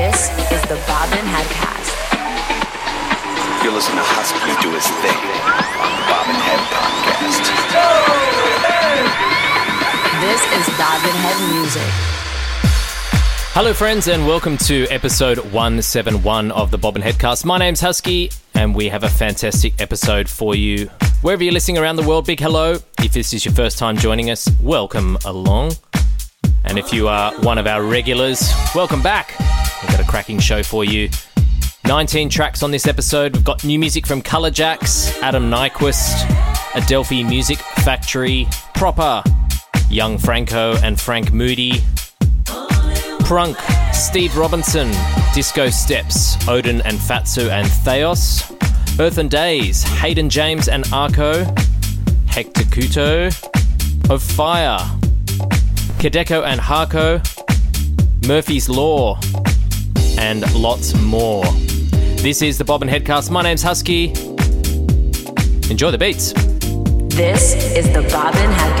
This is the Bobbin Headcast. You're listening to Husky do his thing on the Bobbin Head Podcast. This is Bobbin Head Music. Hello, friends, and welcome to episode 171 of the Bobbin Headcast. My name's Husky, and we have a fantastic episode for you. Wherever you're listening around the world, big hello. If this is your first time joining us, welcome along. And if you are one of our regulars, welcome back. We've got a cracking show for you. 19 tracks on this episode. We've got new music from Colorjaxx, Adam Nyquist, Adelphi Music Factory, Proppa, Young Franco and Franc Moody, Prunk, Steve Robinson, Disco Steps, Oden and Fatzo and Theos, Earth n Days, Hayden James and Arco, Hector Couto, Of Fire, Kideko and Hako, Murphy's Law, and lots more. This is the Bobbin Headcast. My name's Husky. Enjoy the beats. This is the Bobbin Headcast.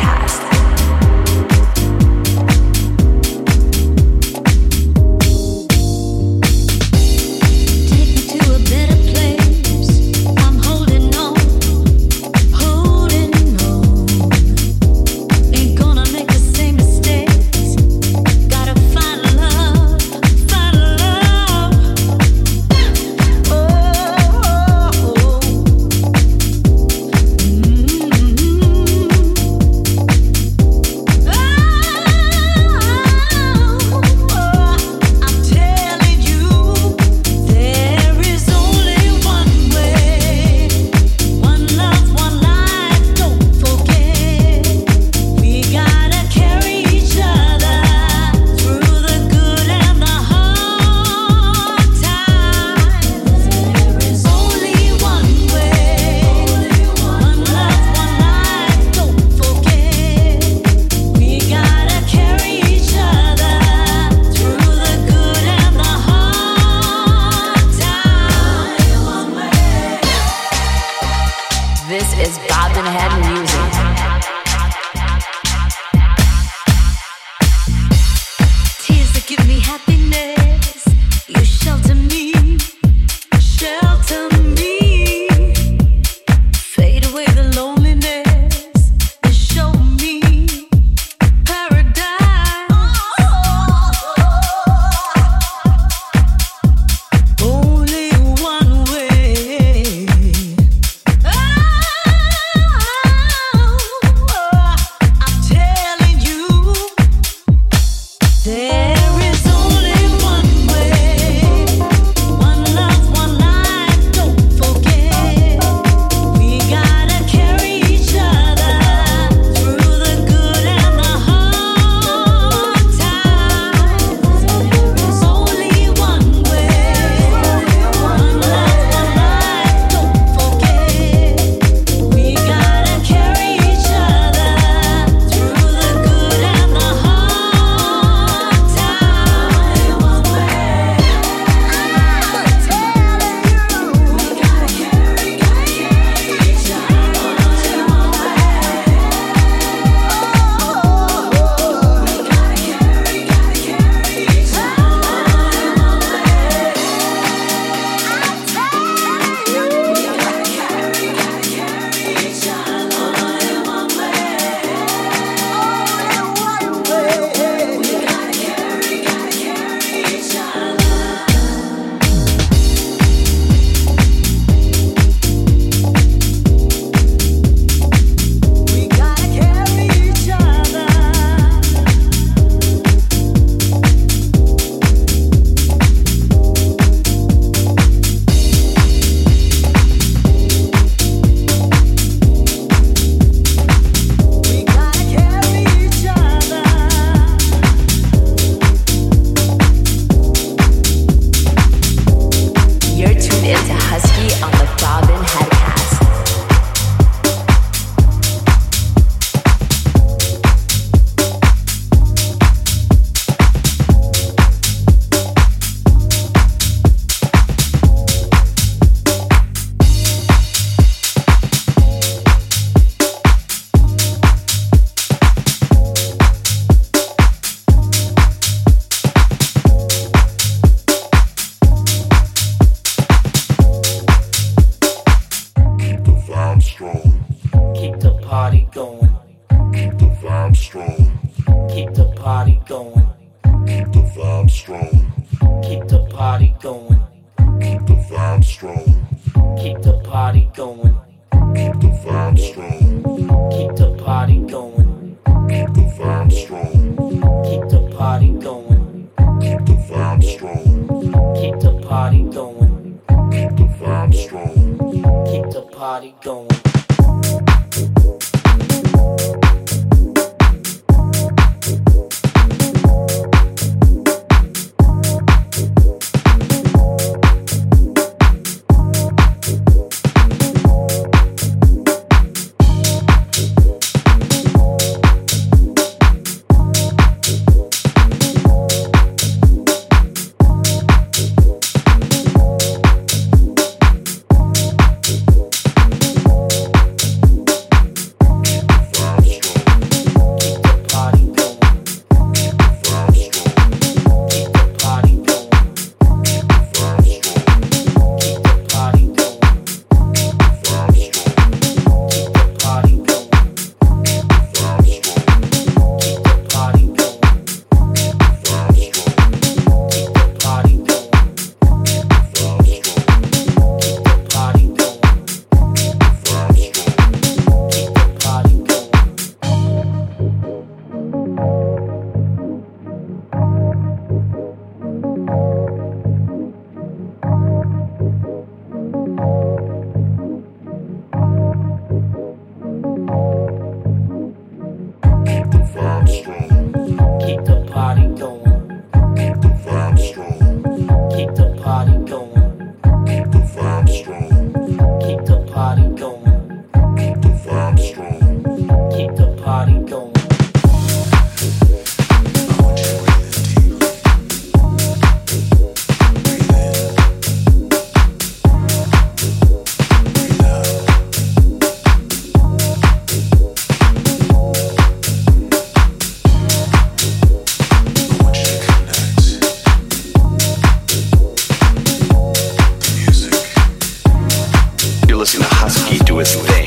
Whistling.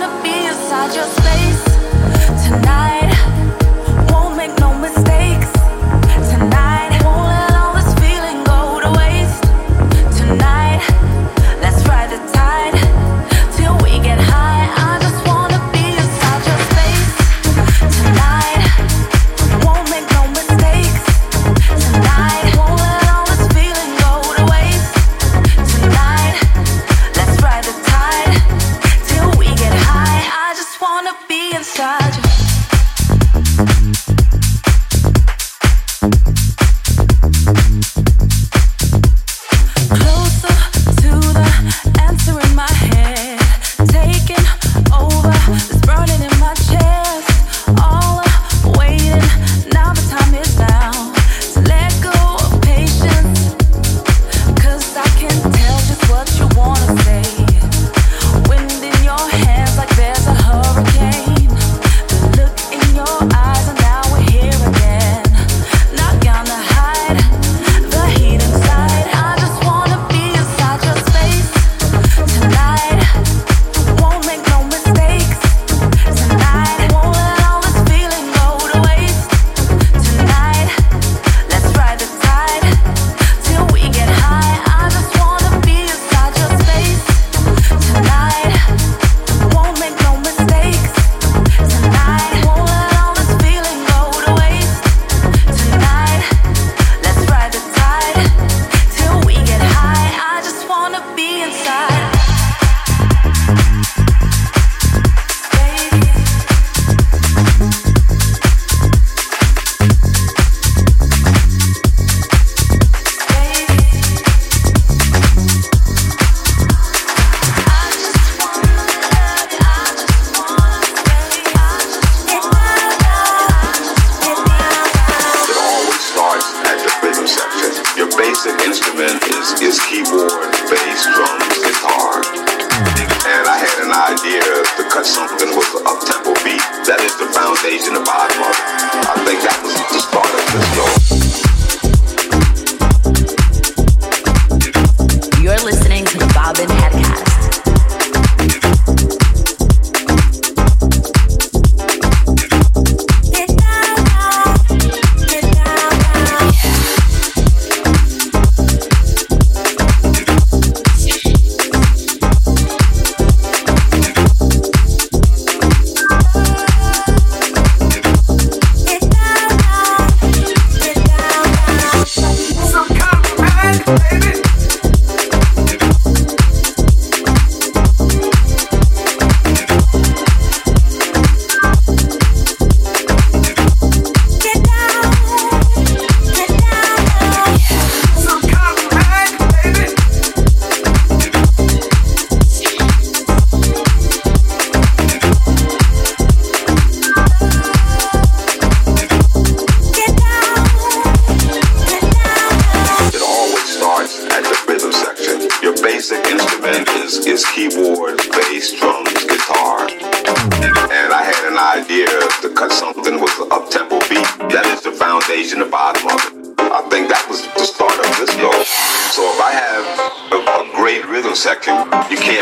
inside your space tonight. Won't make no mistakes.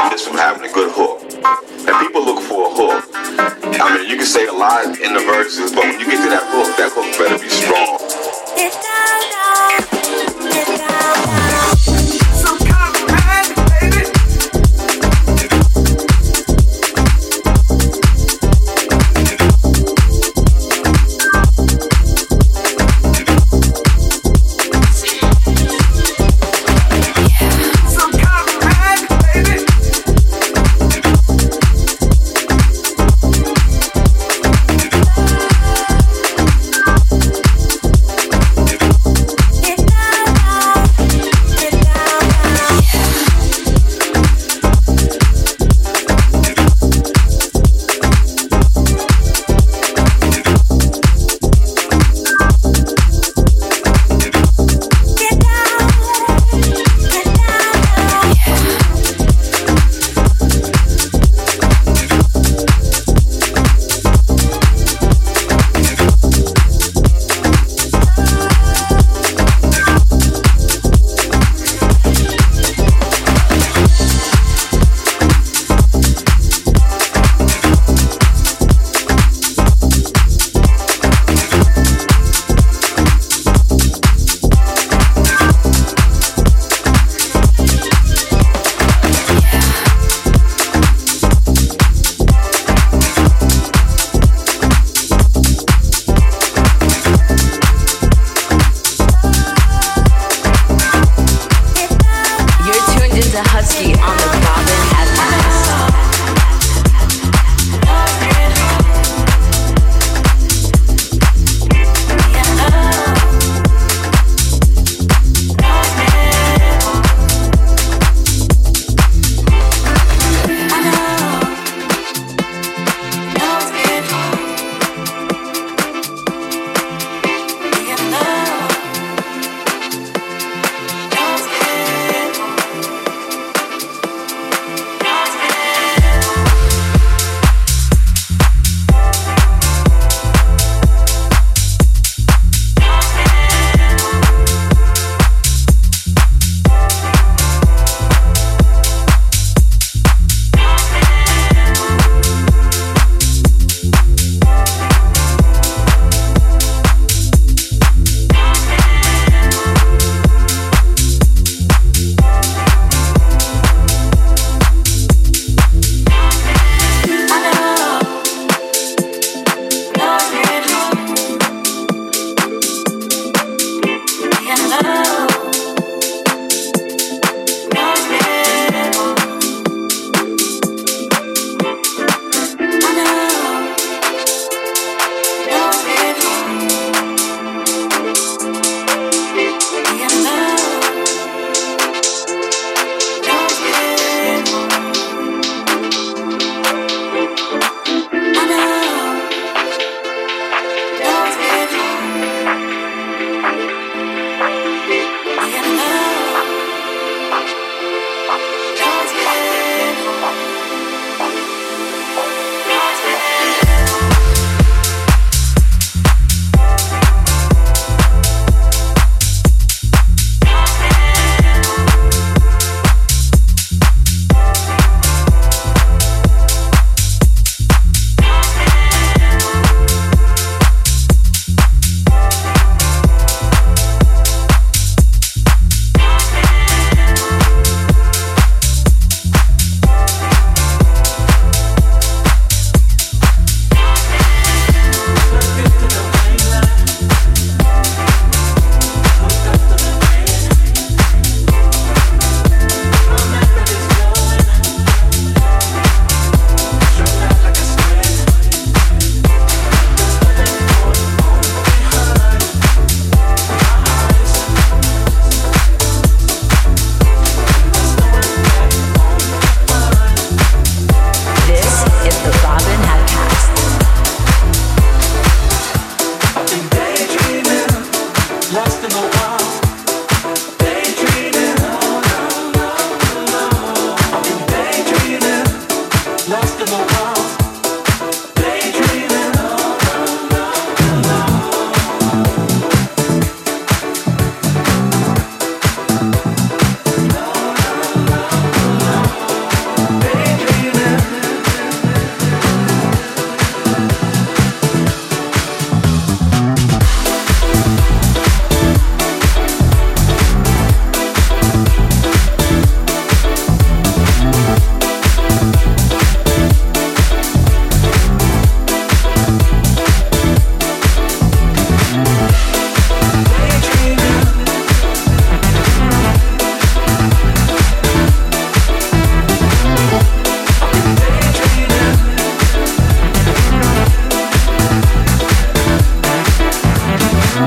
this from having a good hook. And people look for a hook. I mean, you can say a lot in the verses, but when you get to that hook, that hook better be strong.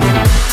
Bye.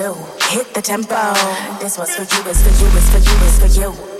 do. Hit the tempo. This was for you, it's for you, it's for you, it's for you.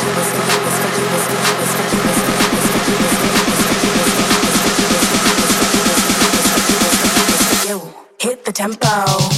tempo.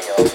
sueños.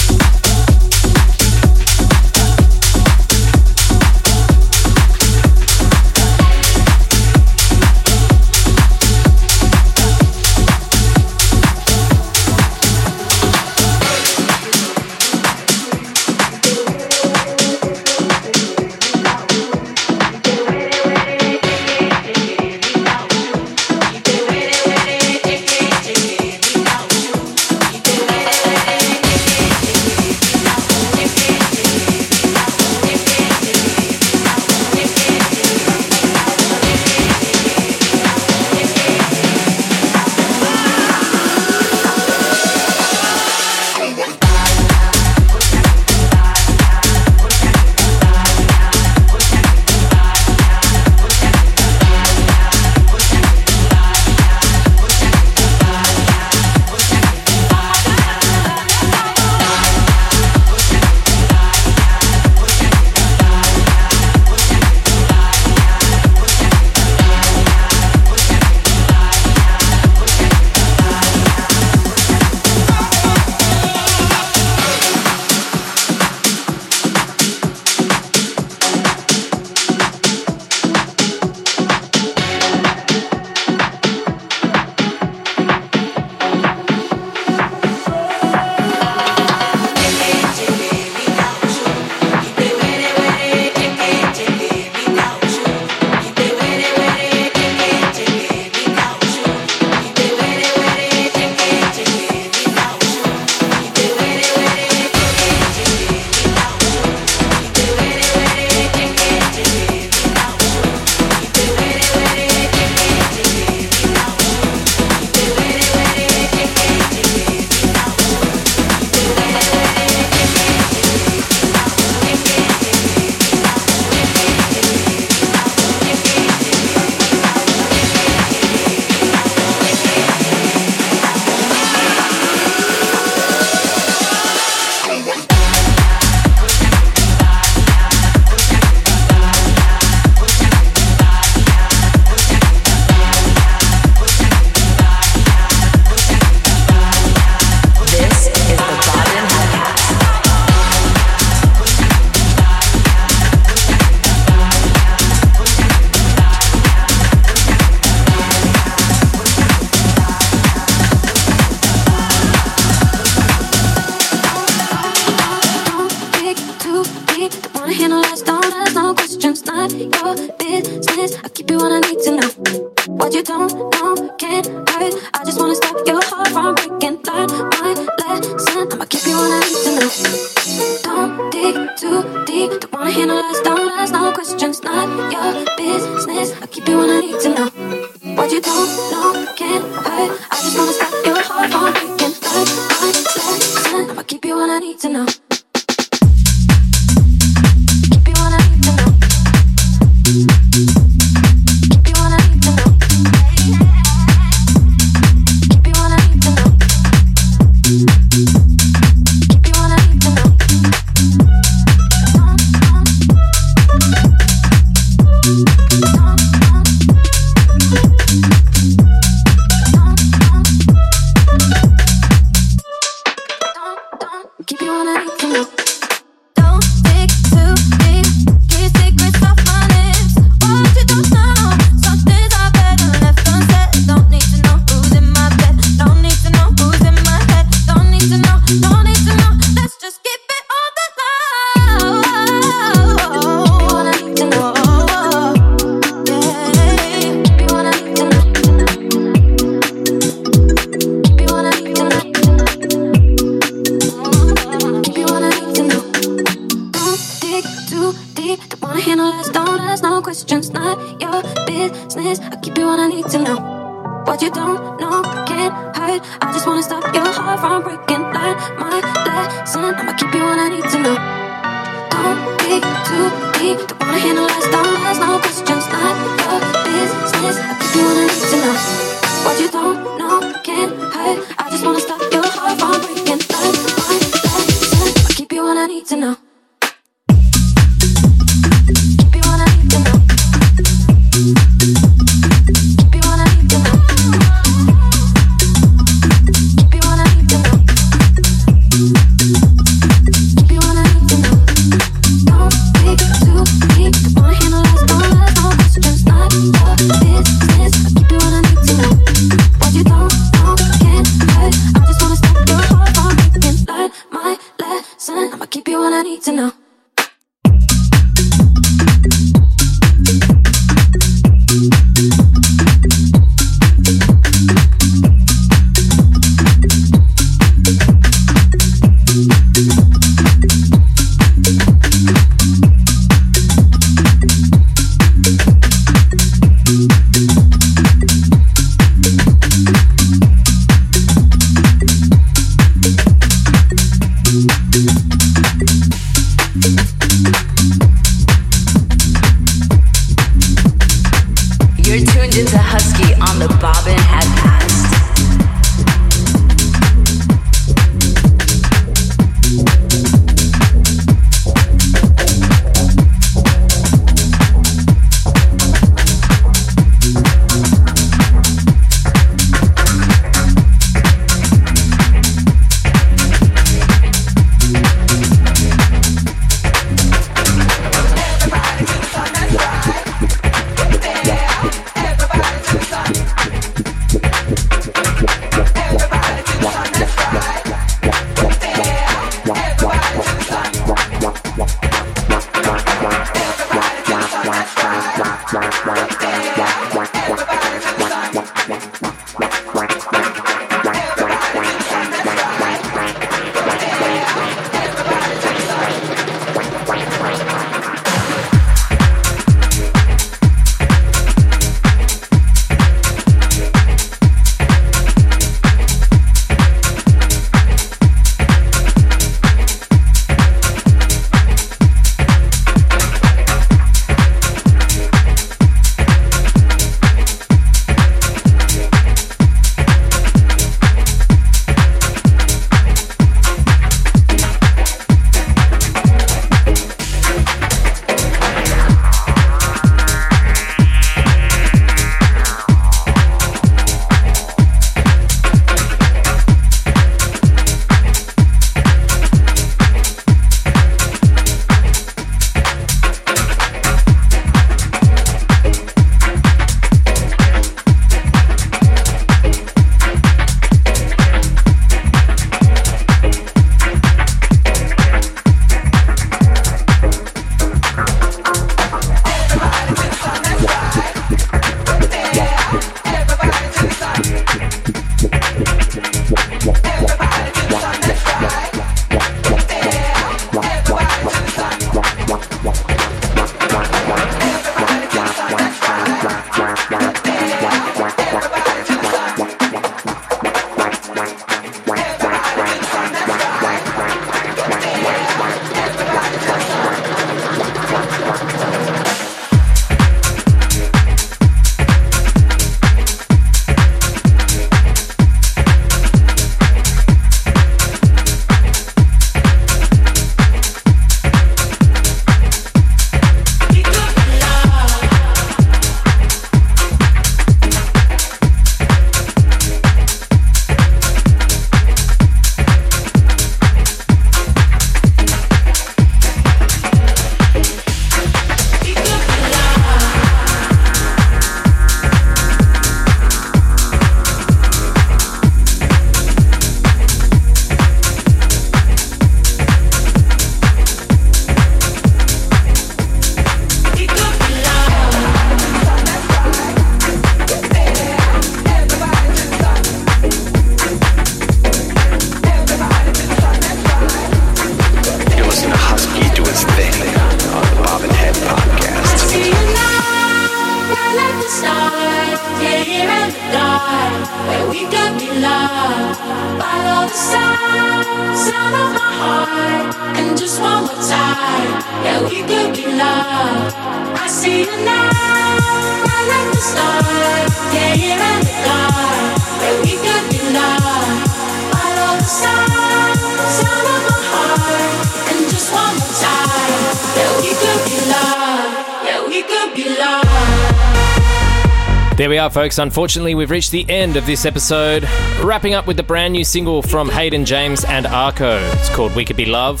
There we are, folks. Unfortunately, we've reached the end of this episode. Wrapping up with the brand new single from Hayden James and Arco. It's called We Could Be Love.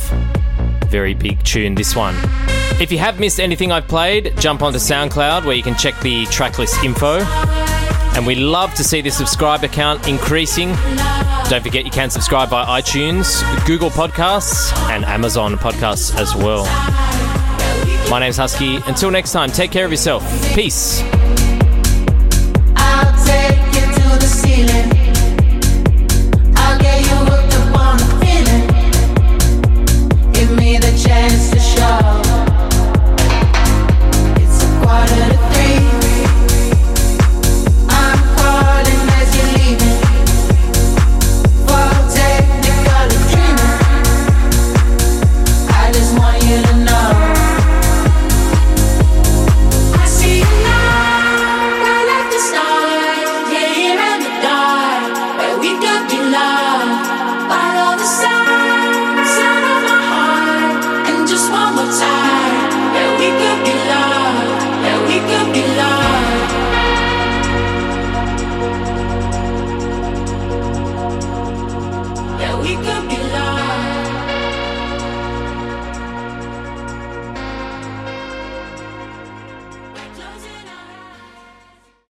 Very big tune, this one. If you have missed anything I've played, jump onto SoundCloud where you can check the tracklist info. And we love to see the subscriber count increasing. Don't forget you can subscribe by iTunes, Google Podcasts, and Amazon Podcasts as well. My name's Husky. Until next time, take care of yourself. Peace.